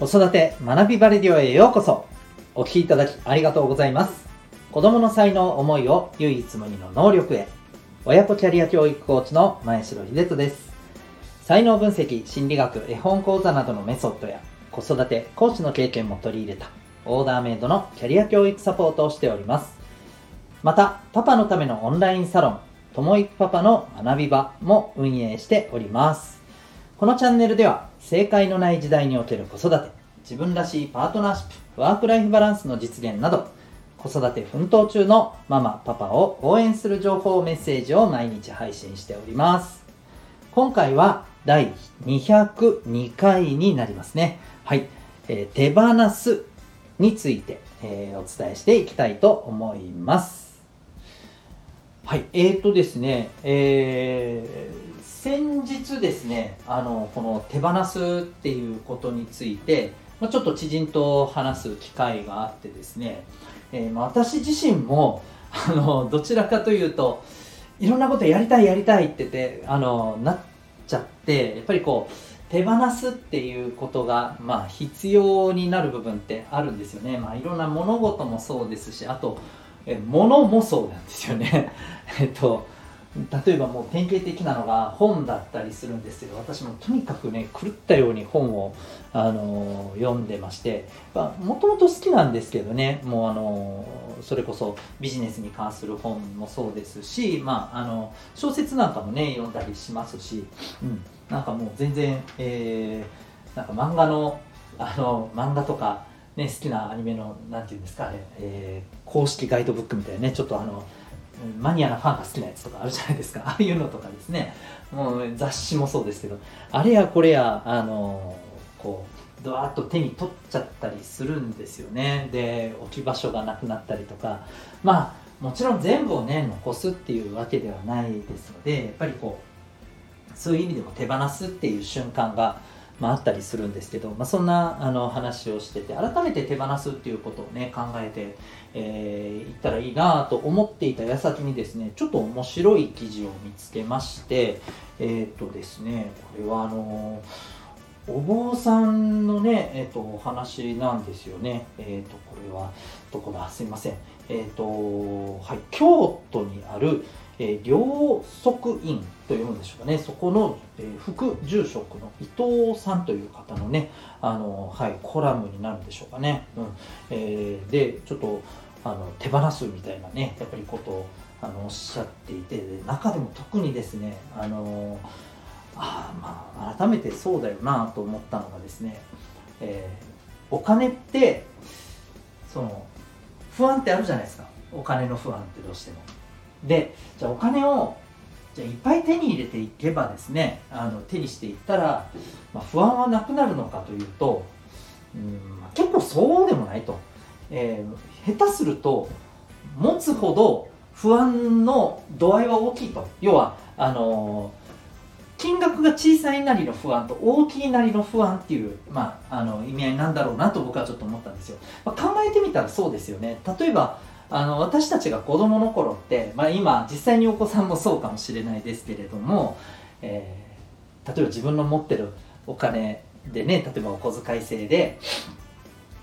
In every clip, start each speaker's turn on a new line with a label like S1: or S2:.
S1: 子育て学びバレディオへようこそ。お聞きいただきありがとうございます。子供の才能思いを唯一無二の能力へ。親子キャリア教育コーチの前城秀人です。才能分析心理学絵本講座などのメソッドや子育てコーチの経験も取り入れたオーダーメイドのキャリア教育サポートをしております。またパパのためのオンラインサロンともいくパパの学び場も運営しております。このチャンネルでは正解のない時代における子育て自分らしいパートナーシップワークライフバランスの実現など子育て奮闘中のママパパを応援する情報メッセージを毎日配信しております。今回は第202回になりますね。はい、えー、手放すについて、えー、お伝えしていきたいと思います。はい。えーとですねえー先日ですねあのこの手放すっていうことについて、ま、ちょっと知人と話す機会があってですね、えー、ま、私自身もあのどちらかというといろんなことやりたいやりたいっててあのなっちゃってやっぱりこう手放すっていうことが、まあ、必要になる部分ってあるんですよね、まあ、いろんな物事もそうですしあとえ物もそうなんですよね。えっと例えばもう典型的なのが本だったりするんですけど私もとにかくね狂ったように本を、あの読んでまして。もともと好きなんですけどねもうあのそれこそビジネスに関する本もそうですし、まあ、あの小説なんかもね読んだりしますし、うん、なんかもう全然、えー、なんか漫画のあの漫画とか、ね、好きなアニメの何て言うんですかね、えー、公式ガイドブックみたいなねちょっとあのマニアなファンが好きなやつとかあるじゃないですか。ああいうのとかですね。もう雑誌もそうですけど。あれやこれやあのこうドワーッと手に取っちゃったりするんですよね。で置き場所がなくなったりとか。まあもちろん全部をね残すっていうわけではないですのでやっぱりこうそういう意味でも手放すっていう瞬間がまあ、あったりするんですけど、まあ、そんなあの話をしてて改めて手放すっていうことをね考えてえー、ったらいいなと思っていた矢先にですねちょっと面白い記事を見つけましてえっ、とですねこれはあのお坊さんのね、えーと、お話なんですよね。えっ、と、これは、どこだ？すいません。えっ、と、はい、京都にある、え、両足院というんでしょうかね、そこの、え、副住職の伊藤さんという方のね、あの、はい、コラムになるんでしょうかね。うん。えー、で、ちょっと、あの手放すみたいなねやっぱりことをあのおっしゃっていて中でも特にですねあのあまあ改めてそうだよなと思ったのがですね、えー、お金ってその不安ってあるじゃないですか。お金の不安ってどうしても。でじゃあお金をじゃいっぱい手に入れていけばですねあの手にしていったら、まあ、不安はなくなるのかというとうん結構そうでもないと。えー、下手すると持つほど不安の度合いは大きいと。要はあのー、金額が小さいなりの不安と大きいなりの不安っていう、まあ、あの意味合いなんだろうなと僕はちょっと思ったんですよ、まあ、考えてみたらそうですよね。例えばあの私たちが子供の頃って、まあ、今実際にお子さんもそうかもしれないですけれども、えー、例えば自分の持ってるお金でね例えばお小遣い制で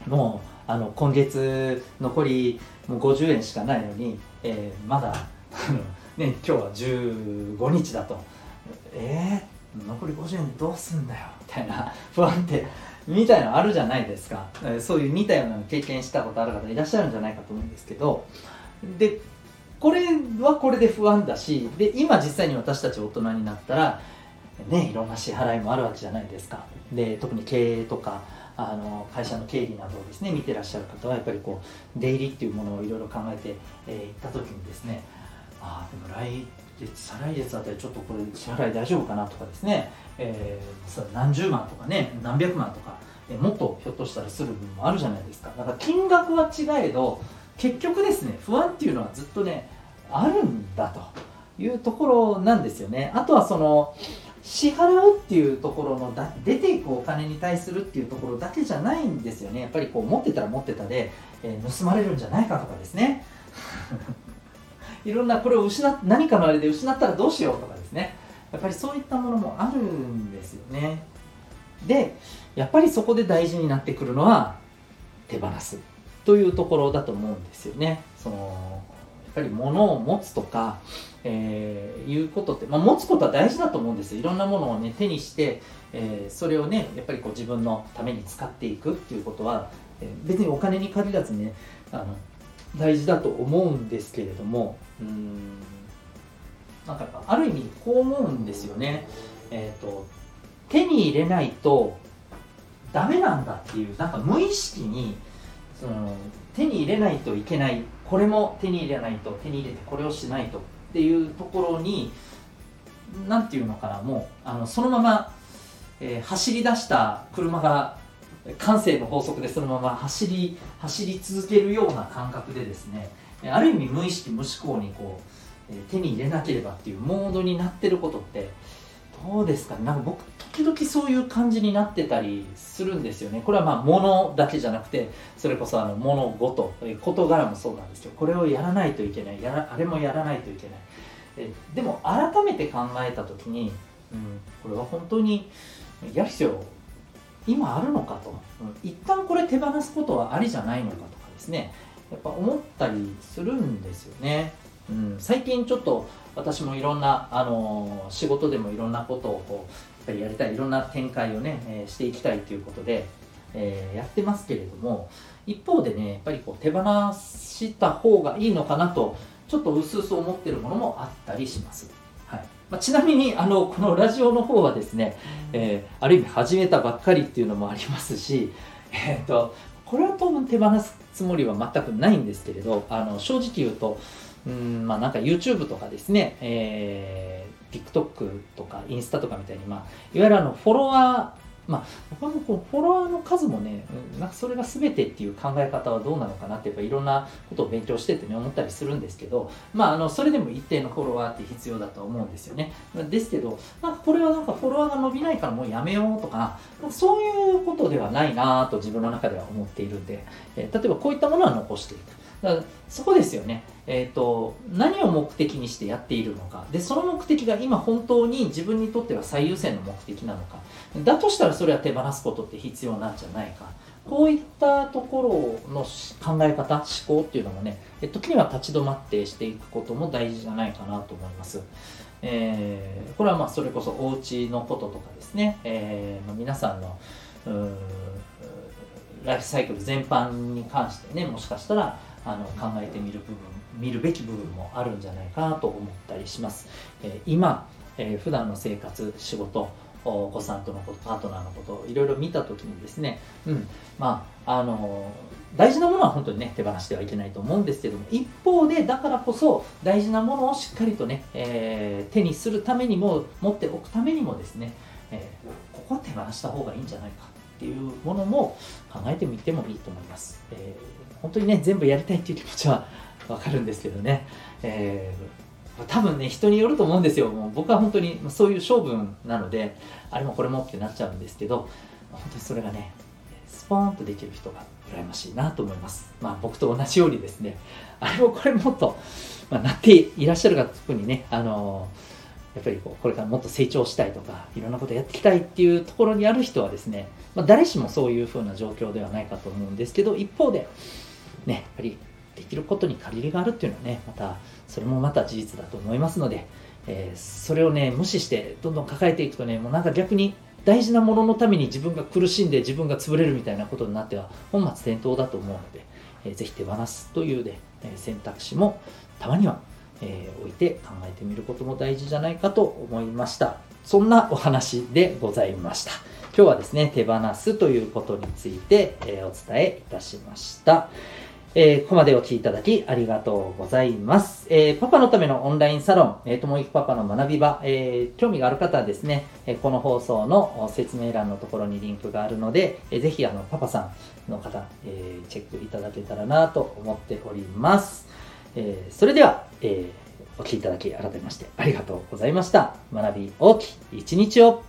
S1: もうあの今月残りもう50円しかないのに、えー、まだ ね、今日は15日だと。えー、残り50円どうすんだよみたいな不安ってみたいなのあるじゃないですか、そういう似たような経験したことある方いらっしゃるんじゃないかと思うんですけど。でこれはこれで不安だしで今実際に私たち大人になったらねいろんな支払いもあるわけじゃないですか。で特に経営とかあの会社の経理などをですね見てらっしゃる方はやっぱりこう出入りっていうものをいろいろ考えてい、えー、った時にですねああでも来再来月あたりちょっとこれ支払い大丈夫かなとかですね、えー、何十万とかね何百万とか、え、もっとひょっとしたらする分もあるじゃないですか。だから金額は違えど結局ですね不安っていうのはずっとねあるんだというところなんですよね。あとはその支払うっていうところのだ出ていくお金に対するっていうところだけじゃないんですよね。やっぱりこう持ってたら持ってたで、えー、盗まれるんじゃないかとかですね。いろんなこれを失っ何かのあれで失ったらどうしようとかですね。やっぱりそういったものもあるんですよね。でやっぱりそこで大事になってくるのは手放すというところだと思うんですよね。そのやっぱり物を持つとか、えー、いうことって、まあ、持つことは大事だと思うんですよ。いろんなものをね手にして、えー、それをねやっぱりこう自分のために使っていくっていうことは、えー、別にお金に限らずねあの大事だと思うんですけれどもうんなんかある意味こう思うんですよね。えっ、ー、と手に入れないとダメなんだっていうなんか無意識にその手に入れないといけないこれも手に入れないと手に入れてこれをしないとっていうところに何て言うのかなもうあのそのまま、えー、走り出した車が感性の法則でそのまま走り走り続けるような感覚でですねある意味無意識無思考にこう手に入れなければっていうモードになってることってどうですかね？なんか僕時々そういう感じになってたりするんですよね。これはまあ物だけじゃなくてそれこそあの物事事柄もそうなんですよ。これをやらないといけない。やらあれもやらないといけない。えでも改めて考えた時に、うん、これは本当にやる必要今あるのかと、うん、一旦これ手放すことはありじゃないのかとかですね。やっぱ思ったりするんですよね、うん、最近ちょっと私もいろんな、あの、仕事でもいろんなことをこうやっぱりやりたいいろんな展開をね、えー、していきたいということで、えー、やってますけれども一方でねやっぱりこう手放した方がいいのかなとちょっと薄々思ってるものもあったりします。はい。まあ、ちなみにあのこのラジオの方はですね、えー、ある意味始めたばっかりっていうのもありますし、えーと、これは当分手放すつもりは全くないんですけれどあの正直言うとうんまあなんか YouTube とかですね、えー、TikTok とかインスタとかみたいに、まあ、いわゆるあのフォロワーまあ、僕もこうフォロワーの数もね、なんかそれが全てっていう考え方はどうなのかなってやっぱいろんなことを勉強しててね思ったりするんですけど、まあ、あのそれでも一定のフォロワーって必要だと思うんですよね。ですけど、なんかこれはなんかフォロワーが伸びないからもうやめようとか、そういうことではないなと自分の中では思っているんで、えー、例えばこういったものは残していく。だからそこですよね。えーと、何を目的にしてやっているのか。でその目的が今本当に自分にとっては最優先の目的なのか。だとしたらそれは手放すことって必要なんじゃないか。こういったところの考え方思考っていうのもね時には立ち止まってしていくことも大事じゃないかなと思います、えー、これはまあそれこそお家のこととかですね、えー、皆さんのライフサイクル全般に関してねもしかしたらあの考えてみる部分見るべき部分もあるんじゃないかなと思ったりします。え、今、え、普段の生活、仕事、お子さんとのこと、パートナーのこと、いろいろ見たときにですね、うん、まあ、あの大事なものは本当にね、手放してはいけないと思うんですけども、一方で、だからこそ、大事なものをしっかりとね、えー、手にするためにも、持っておくためにもですね、えー、ここは手放した方がいいんじゃないかっていうものも考えてみてもいいと思います。えー、本当にね、全部やりたいっていう気持ちはわかるんですけどね、えー、多分ね人によると思うんですよ。もう僕は本当にそういう勝負なのであれもこれもってなっちゃうんですけど本当にそれがねスポーンとできる人が羨ましいなと思います。まあ僕と同じようにですね。あれもこれもと、まあ、なっていらっしゃる方にねあのやっぱりこうこれからもっと成長したいとかいろんなことやっていきたいっていうところにある人はですね、まあ、誰しもそういうふうな状況ではないかと思うんですけど一方でねやっぱりできることに限りがあるっていうのはねまたそれもまた事実だと思いますので、えー、それをね無視してどんどん抱えていくとねもうなんか逆に大事なもののために自分が苦しんで自分が潰れるみたいなことになっては本末転倒だと思うので、えー、ぜひ手放すというね、選択肢もたまには、えー、置いて考えてみることも大事じゃないかと思いました。そんなお話でございました。今日はですね手放すということについて、えお伝えいたしました。えー、ここまでお聴きいただきありがとうございます。えー、パパのためのオンラインサロン、えー、ともいくパパの学び場、えー、興味がある方はですね、えこの放送の説明欄のところにリンクがあるので、えー、ぜひあのパパさんの方、え、チェックいただけたらなと思っております。え、それでは、え、お聴きいただき改めましてありがとうございました。学び大きい一日を